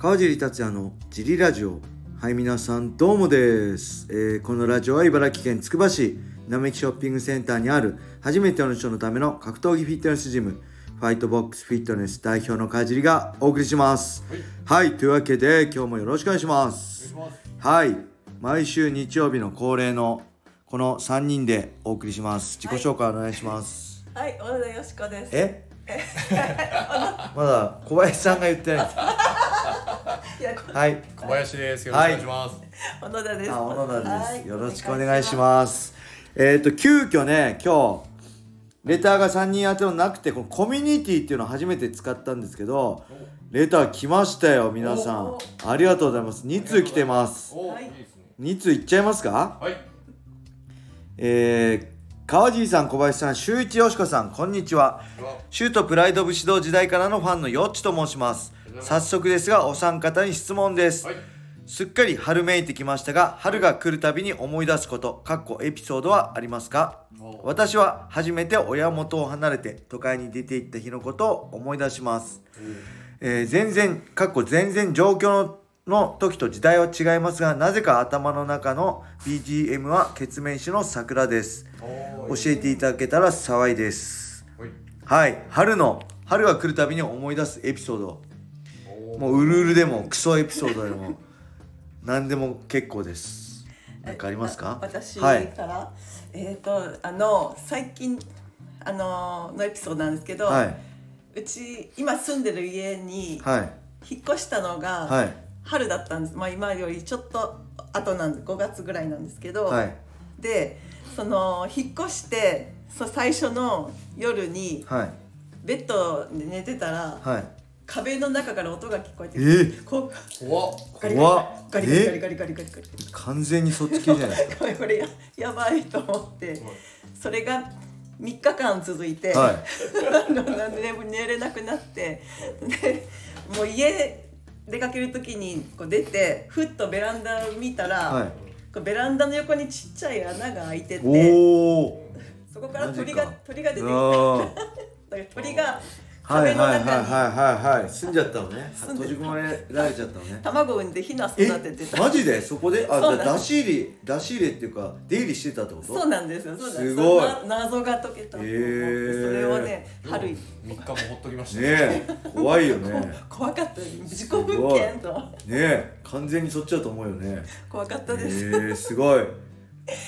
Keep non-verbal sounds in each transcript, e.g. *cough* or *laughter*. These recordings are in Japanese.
川尻達也のジリラジオ。はい皆さんどうもです、えーこのラジオは茨城県つくば市並木ショッピングセンターにある初めての人のための格闘技フィットネスジムファイトボックスフィットネス代表の川尻がお送りします。はい、というわけで今日もよろしくお願いします。はい毎週日曜日の恒例のこの3人でお送りします。自己紹介お願いします、はい、小田よしこです。え？*laughs* まだ小林さんが言ってないはい小林です。よろしくお願いします。小野田です。あ、小野田です、はいよろしくお願いします。えっ、と、急遽ね、今日、レターが3人宛てのなくて、このコミュニティっていうのを初めて使ったんですけど、レター来ましたよ、皆さんお。ありがとうございます。2通来てます。お、はいいいですね。2通いっちゃいますか？はい。えー、川尻さん、小林さん、周一よしこさん、こんにちは。シュートプライド武士道時代からのファンのよっちと申します。早速ですが、お三方に質問です。はい。すっかり春めいてきましたが春が来るたびに思い出すことかっこエピソードはありますか？お。私は初めて親元を離れて都会に出て行った日のことを思い出します、えー全然かっこ全然状況の時と時代は違いますがなぜか頭の中の BGM は血面師の桜です。お教えていただけたら幸いです。はい。はい。春の春が来るたびに思い出すエピソード。おもううるうるでもクソエピソードでも *laughs* 何でも結構です。何かありますか？私はいから、えっ、と、あの、最近。あののエピソードなんですけど、はいうち今住んでる家にはい引っ越したのがはい春だったんです、まあ今よりちょっと後なんで5月ぐらいなんですけど、はいでその引っ越してその最初の夜にはいベッドで寝てたら、はい。壁の中から音が聞こえてえ？ーこう。怖っ。ガリ怖っ。ガリガリガリガリガリガリガリ。完全にそっち系じゃないですこれ *laughs* これややばいと思って。それが3日間続いて、か。はい。*laughs* 寝寝れなくなって。でもう家出かける時にこう出てふっとベランダを見たら、はい。こうベランダの横にちっちゃい穴が開いてて。そこから鳥が鳥が出てきた。*laughs* 鳥が壁の中にはいはいはいはいはい。住んじゃったのね。住んで閉じ込められちゃったのね。卵を産んでヒナ育えててたマジで？そこで？あそうなんですだ出し入れ出し入れっていうか出入りしてたってこと？そうなんですよ。そうなんですすごい謎が解けたと思って、へーそれをね、春三日もほっときました。ねえ怖いよね。*laughs* 怖かったです。自己物件とねえ完全にそっちだと思うよね。怖かったです。えー、すごい。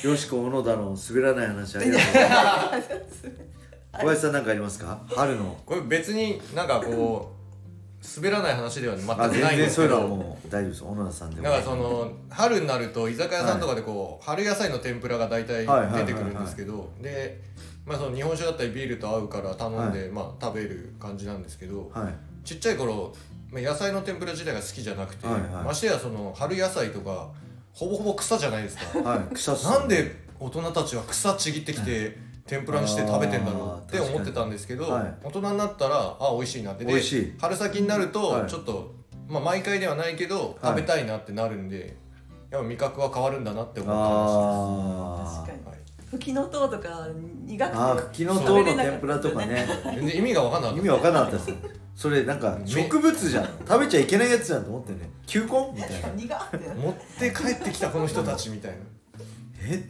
よしこ小野田の滑らない話ありがとうございます。*laughs* 小林さん何かありますか？春の。これ別になんかこう滑らない話では全くあないんで然そういうのはど。もう大丈夫です。小野田さんでも。なんかその春になると居酒屋さんとかでこう春野菜の天ぷらが大体出てくるんですけどでまあその日本酒だったりビールと合うから頼んでまあ食べる感じなんですけどはいちっちゃい頃まあ野菜の天ぷら自体が好きじゃなくてはいはいましてやその春野菜とかほぼほぼ草じゃないですかはい草っすなんで大人たちは草ちぎってきて天ぷらにして食べてんだろうって思ってたんですけど、はい。大人になったらあ美味しいなって。で美味しい。春先になるはい。とちょっと、まあ、毎回ではないけどはい。食べたいなってなるんで、やっぱ味覚は変わるんだなって思ってまあ確かに。した、はい、フキノトウとか苦くてーあーフキノトウの天ぷらとかね。全然意味が分かんなかった。意味わかんなかったです。それなんか植物じゃん。食べちゃいけないやつじゃんと思ってね。球根みたいな。苦って。持って帰ってきたこの人たちみたいな。え？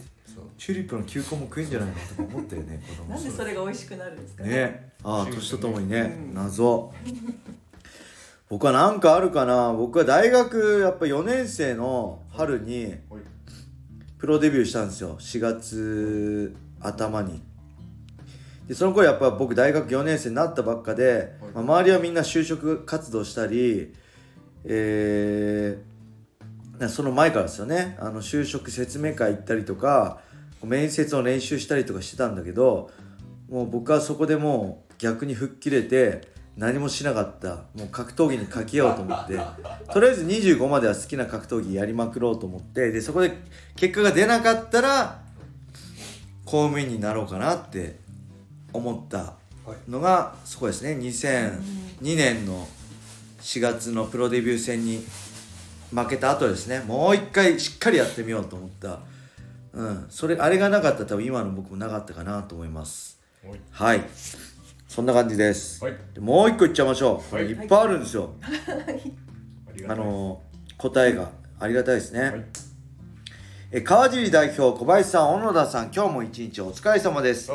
チューリップの球根も食えんじゃないのとか思ったよね *laughs* 子供。なんでそれが美味しくなるんですか？ね。ああ年とともにね、うん。謎。僕は何かあるかな？僕は大学やっぱ4年生の春にはい。プロデビューしたんですよ。4月頭に。でその頃やっぱ僕大学4年生になったばっかで、まあ、周りはみんな就職活動したりえーなその前からですよね。あの就職説明会行ったりとか面接の練習したりとかしてたんだけどもう僕はそこでもう逆に吹っ切れて何もしなかった。もう格闘技にかけようと思って。とりあえず25までは好きな格闘技やりまくろうと思って。でそこで結果が出なかったら公務員になろうかなって思ったのがそこですね。2002年の4月のプロデビュー戦に負けた後ですね。もう一回しっかりやってみようと思った。うん。それあれがなかったら多分今の僕もなかったかなと思います。はい。はい。そんな感じです、はい。でもう一個いっちゃいましょう。はい。いっぱいあるんですよ、ありがとうござい。あの答えが。ありがたいですね、はい、え川尻代表小林さん小野田さん今日も一日お疲れ様です。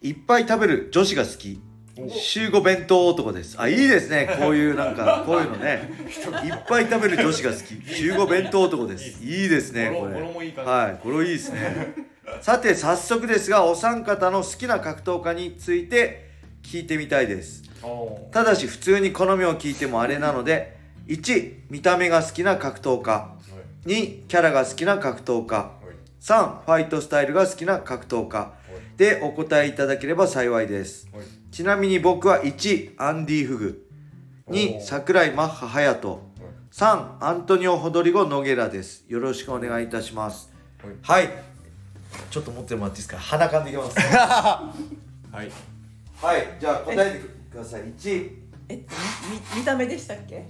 いっぱい食べる女子が好き週5弁当男です。あいいですね。こういうなんかこういうのね。いっぱい食べる女子が好き。週5弁当男です。いいですねこれ。はいこれいいですね。さて早速ですがお三方の好きな格闘家について聞いてみたいです。ただし普通に好みを聞いてもあれなので1見た目が好きな格闘家。2キャラが好きな格闘家。3ファイトスタイルが好きな格闘家でお答えいただければ幸いです。ちなみに僕は1アンディ・フグ。2桜井マッハ隼人。3アントニオ・ホドリゴ・ノゲラです。よろしくお願いいたします。はい、ちょっと持ってもらっていいですか鼻かんでいきます。*laughs* はい。はい。じゃあ答えてください。1え見見た目でしたっけ？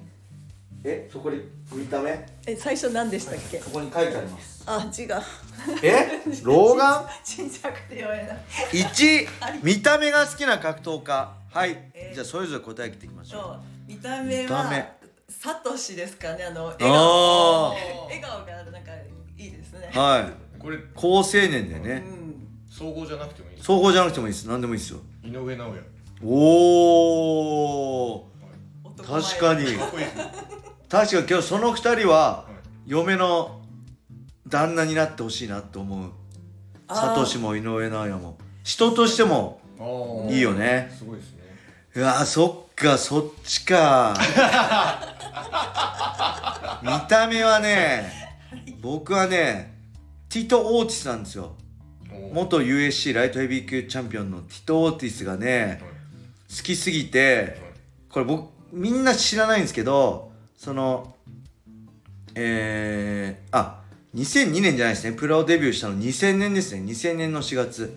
えそこに見た目？え最初何でしたっけ？そこに書いてあります。あ違う。え？*laughs* 老眼？ちっちゃくて読めない1見た目が好きな格闘家はい、えー、じゃあそれぞれ答え切っていきましょう見た目はサトシですかねあの笑顔笑顔がなんかいいですねはいこれ高青年でね、うん、総合じゃなくてもいい総合じゃなくてもいいです何でもいいですよ井上尚弥おお、確かに確かに今日その二人は嫁の旦那になってほしいなと思う。サトシも井上尚弥も。人としてもいいよね。すごいですね。うわそっかそっちか。*laughs* 見た目はね僕はねティト・オーティスなんですよ。元 USC ライトヘビー級チャンピオンのティト・オーティスがね好きすぎてこれ僕みんな知らないんですけどそのえー、あ2002年じゃないですね。プロデビューしたの2000年ですね。2000年の4月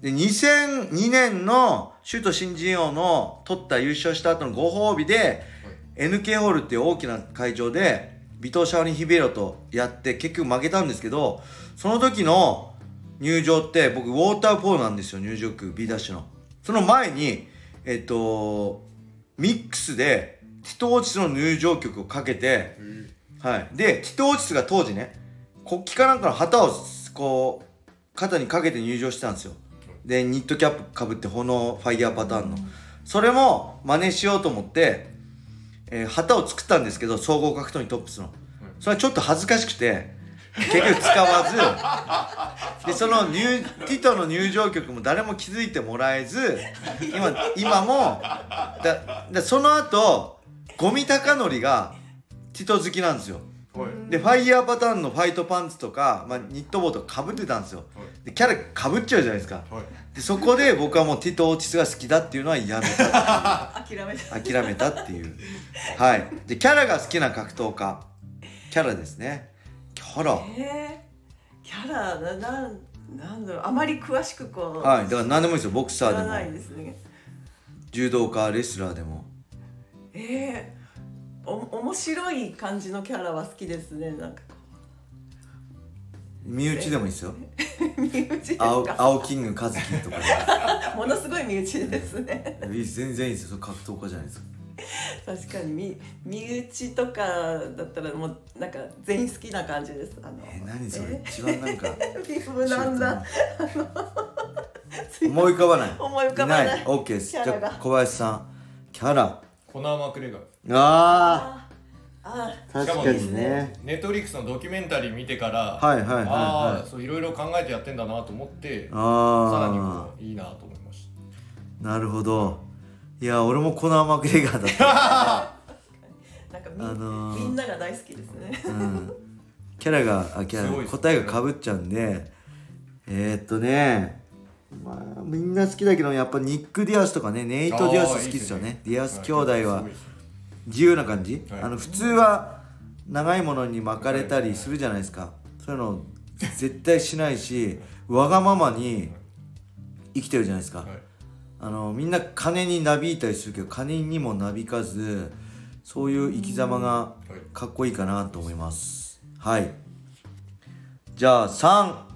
で2002年の首都新人王の取った優勝した後のご褒美で、はい、NK ホールっていう大きな会場でビトー・シャオリン・ヒベロとやって結局負けたんですけどその時の入場って僕ウォーターポーなんですよ。入場曲 B ダッシュの。その前にえっとミックスでティト・オーチスの入場曲をかけて、はい。で、ティト・オーチスが当時ね、国旗かなんかの旗をこう、肩にかけて入場してたんですよ。で、ニットキャップかぶって炎ファイヤーパターンの。それも真似しようと思って、えー、旗を作ったんですけど、総合格闘技トップスの。それはちょっと恥ずかしくて、結局使わず、で、その入、ティトの入場曲も誰も気づいてもらえず、今、今も、だ、だその後、ゴミ高則がティト好きなんですよ。でファイヤーパターンのファイトパンツとか、まあ、ニット帽とかかぶってたんですよ。でキャラかぶっちゃうじゃないですか。でそこで僕はもうティト・オーティスが好きだっていうのはやめた。諦めた。諦めたっていう。はい。でキャラが好きな格闘家。キャラですね。キャラ。えー、キャラなななんだろう。あまり詳しくこう。はい。だから何でもいいですよ。ボクサーでも。ないですね。柔道家レスラーでもえー、お面白い感じのキャラは好きですねなんか身内でもいいですよ。身内です青青キングカズキとか *laughs* ものすごい身内ですね。全然いいですよ。格闘家じゃないですか。確かに身身内とかだったらもうなんか全員好きな感じです。あのえ何それ、一番なんかピフなん。だ思い浮かばない。思い浮かばないオッケーです。じゃあ小林さん。キャラコナー・マクレガー。ああ確かにね。ネットフリックスのドキュメンタリー見てからはいはいはい、はい、そういろいろ考えてやってんだなと思ってあさらにこういいなと思いました。なるほど。いや俺もコナー・マクレガーだった。なんかみ,、あのー、みんなが大好きですね、うん、キャラがあキャラ、ね、答えがかぶっちゃうんで。えー、っとねまあみんな好きだけどやっぱニック・ディアスとかねネイト・ディアス好きですよね。ディアス兄弟は自由な感じ、あの普通は長いものに巻かれたりするじゃないですか。そういうの絶対しないしわがままに生きてるじゃないですか、あのみんな金になびいたりするけど金にもなびかずそういう生き様がかっこいいかなと思います。はい。じゃあ3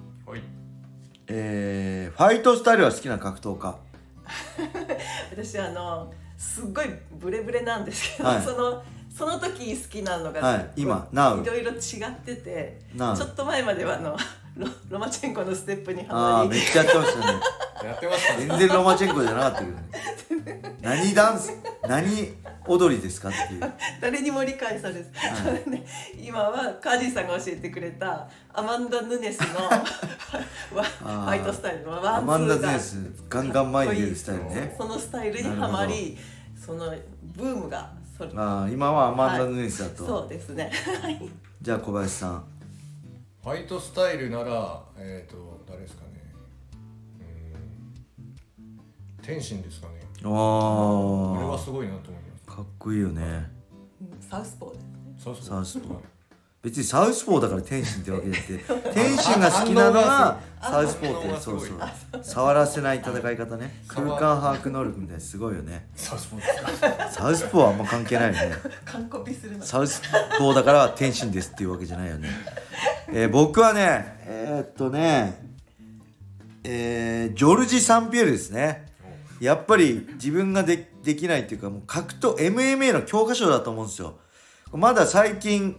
えー、ファイトスタイルは好きな格闘家。*laughs* 私あのすっごいブレブレなんですけど、はい、そのその時好きなのが、はい。今いろいろ違っててちょっと前まではあのロロマチェンコのステップにあハマり。あめっちゃやってましたね。やってましたね。全然ロマチェンコじゃなかったけどね。何ダンス何踊りですかっていう。*laughs* 誰にも理解されず、ね、今はカージーさんが教えてくれたアマンダ・ヌネスの *laughs* わファイトスタイルのワアンツマンダ・ーがゼンスガンガン前に出るスタイルね。そのスタイルにはまりそのブームがそれ。ああ今はアマンダ・ヌネスだと、そうですね。はい。じゃあ小林さん。ファイトスタイルならえっ、と誰ですかね。うーん。天心ですかね。ああれはあすごいなと思いますかっこいいよね。うんサウスポーですね。サウスポサウスポー。はい別にサウスポーだから天心ってわけじゃなくて *laughs* 天心が好きなのがサウスポーってそうそう。触らせない戦い方ね。空間把握能力みたいなすごいよね。サウスポーですか？サウスポーはあんま関係ないよね。完コピするのサウスポーだから天心ですっていうわけじゃないよね。えー僕はね、えーっとね、えージョルジ・サンピエールですね。やっぱり自分がでできないっていうか、もう格闘、MMA の教科書だと思うんですよ。まだ最近、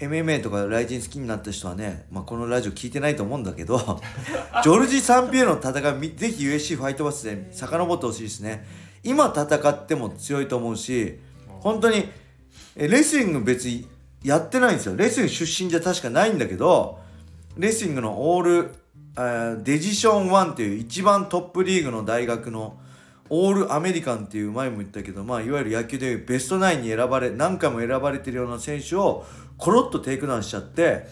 MMA とかライジン好きになった人はね、まあ、このラジオ聞いてないと思うんだけど、*laughs* ジョルジ・サンピエールの戦いみ、ぜひ USC ファイトバスで遡ってほしいですね。今戦っても強いと思うし、本当に、えレスリング別にやってないんですよ。レスリング出身じゃ確かないんだけど、レスリングのオール、ディビジョン1っていう一番トップリーグの大学のオールアメリカンっていう前も言ったけど、まあ、いわゆる野球でいうベストナインに選ばれ、何回も選ばれてるような選手をコロッとテイクダウンしちゃって、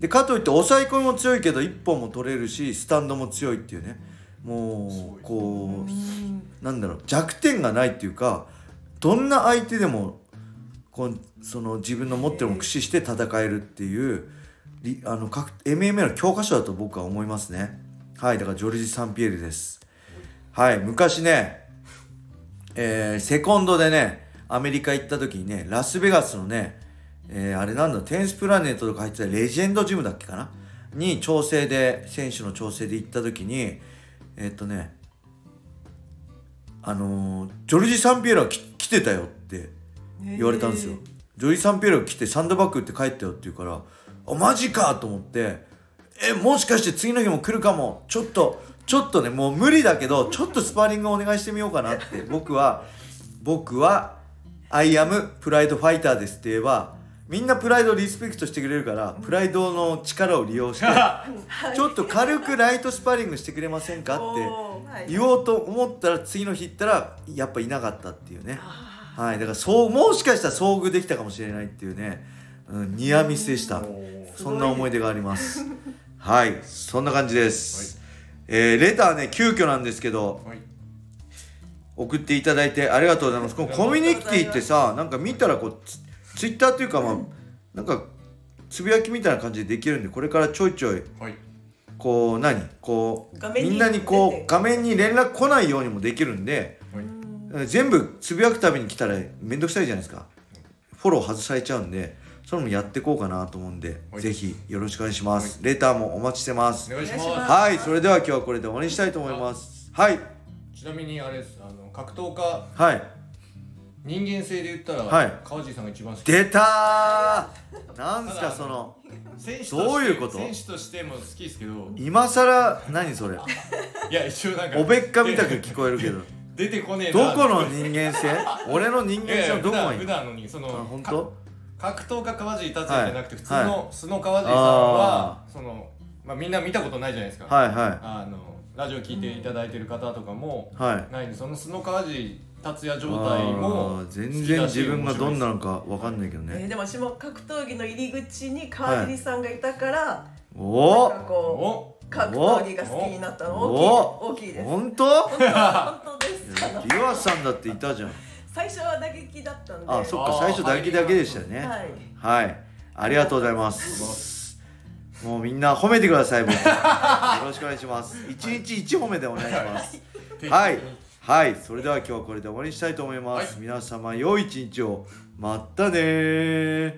で、かといって抑え込みも強いけど、一本も取れるし、スタンドも強いっていうね。もう、こう、なんだろう、弱点がないっていうか、どんな相手でも、こその自分の持ってるも駆使して戦えるっていう、あの各 MMA の教科書だと僕は思いますね。はい、だからジョルジ・サンピエールです。はい、昔ね、えーセコンドでね、アメリカ行った時にね、ラスベガスのね、えーあれなんだ、テンスプラネットとか入ってたレジェンドジムだっけかな？に調整で、選手の調整で行った時に、えーっとね、あのージョルジ・サンピエールはき来てたよって言われたんですよ。ジョルジ・サンピエールが来てサンドバッグ打って帰ったよって言うから、あ、マジかと思って、え、もしかして次の日も来るかも。ちょっと、ちょっとね、もう無理だけど、ちょっとスパーリングお願いしてみようかなって。僕は、僕は、アイアムプライドファイターですって言えば、みんなプライドをリスペクトしてくれるから、プライドの力を利用して、ちょっと軽くライトスパーリングしてくれませんかって言おうと思ったら次の日行ったらやっぱいなかったっていうね。はい。だからそうもしかしたら遭遇できたかもしれないっていうね、うん、ニアミスでした。そんな思い出があります。はいそんな感じです、えーレターね急遽なんですけどはい。送っていただいてありがとうございます。このコミュニティってさなんか見たらこうツツイッターっていうかまあなんかつぶやきみたいな感じでできるんでこれからちょいちょいはい。こう何？こう画面にみんなにこう画面に連絡来ないようにもできるんではい。全部つぶやくたびに来たらめんどくさいじゃないですか。フォロー外されちゃうんでそれもやっていこうかなと思うんで、はい。ぜひよろしくお願いします、レターもお待ちしてます。お願いします。はいそれでは今日はこれで終わりにしたいと思います。はい。ちなみにあれです。あの格闘家。はい。人間性で言ったら、はい。川地さんが一番好き。出たー。なんすかその選手どういうこと？選手としても好きですけど。今さら何それ？いや一応なんかおべっかみたく聞こえるけど。*laughs* 出てこねえな。どこの人間性？俺の人間性のどこがいい段普段のにそあのか本当？格闘家川尻達也じゃなくてはい普通の素の川尻さんはそのまあみんな見たことないじゃないですか。はいはあのラジオ聞いていただいてる方とかもいはい。ないんでその素の川尻達也状態も全然自分がどんなのかわかんないけどね。えーでも私も格闘技の入り口に川尻さんがいたから、おなんかこおう格闘技が好きになったのお大きい大きいです。本当？本当本当です。あのビワさんだっていたじゃん最初は打撃だったんで。あそっか最初だけだけでしたよね。はい。はい。ありがとうございます。もうみんな褒めてください僕。よろしくお願いします。一日一褒めでお願いします。はい。はい。それでは今日はこれで終わりにしたいと思います、皆様良い一日を。またねー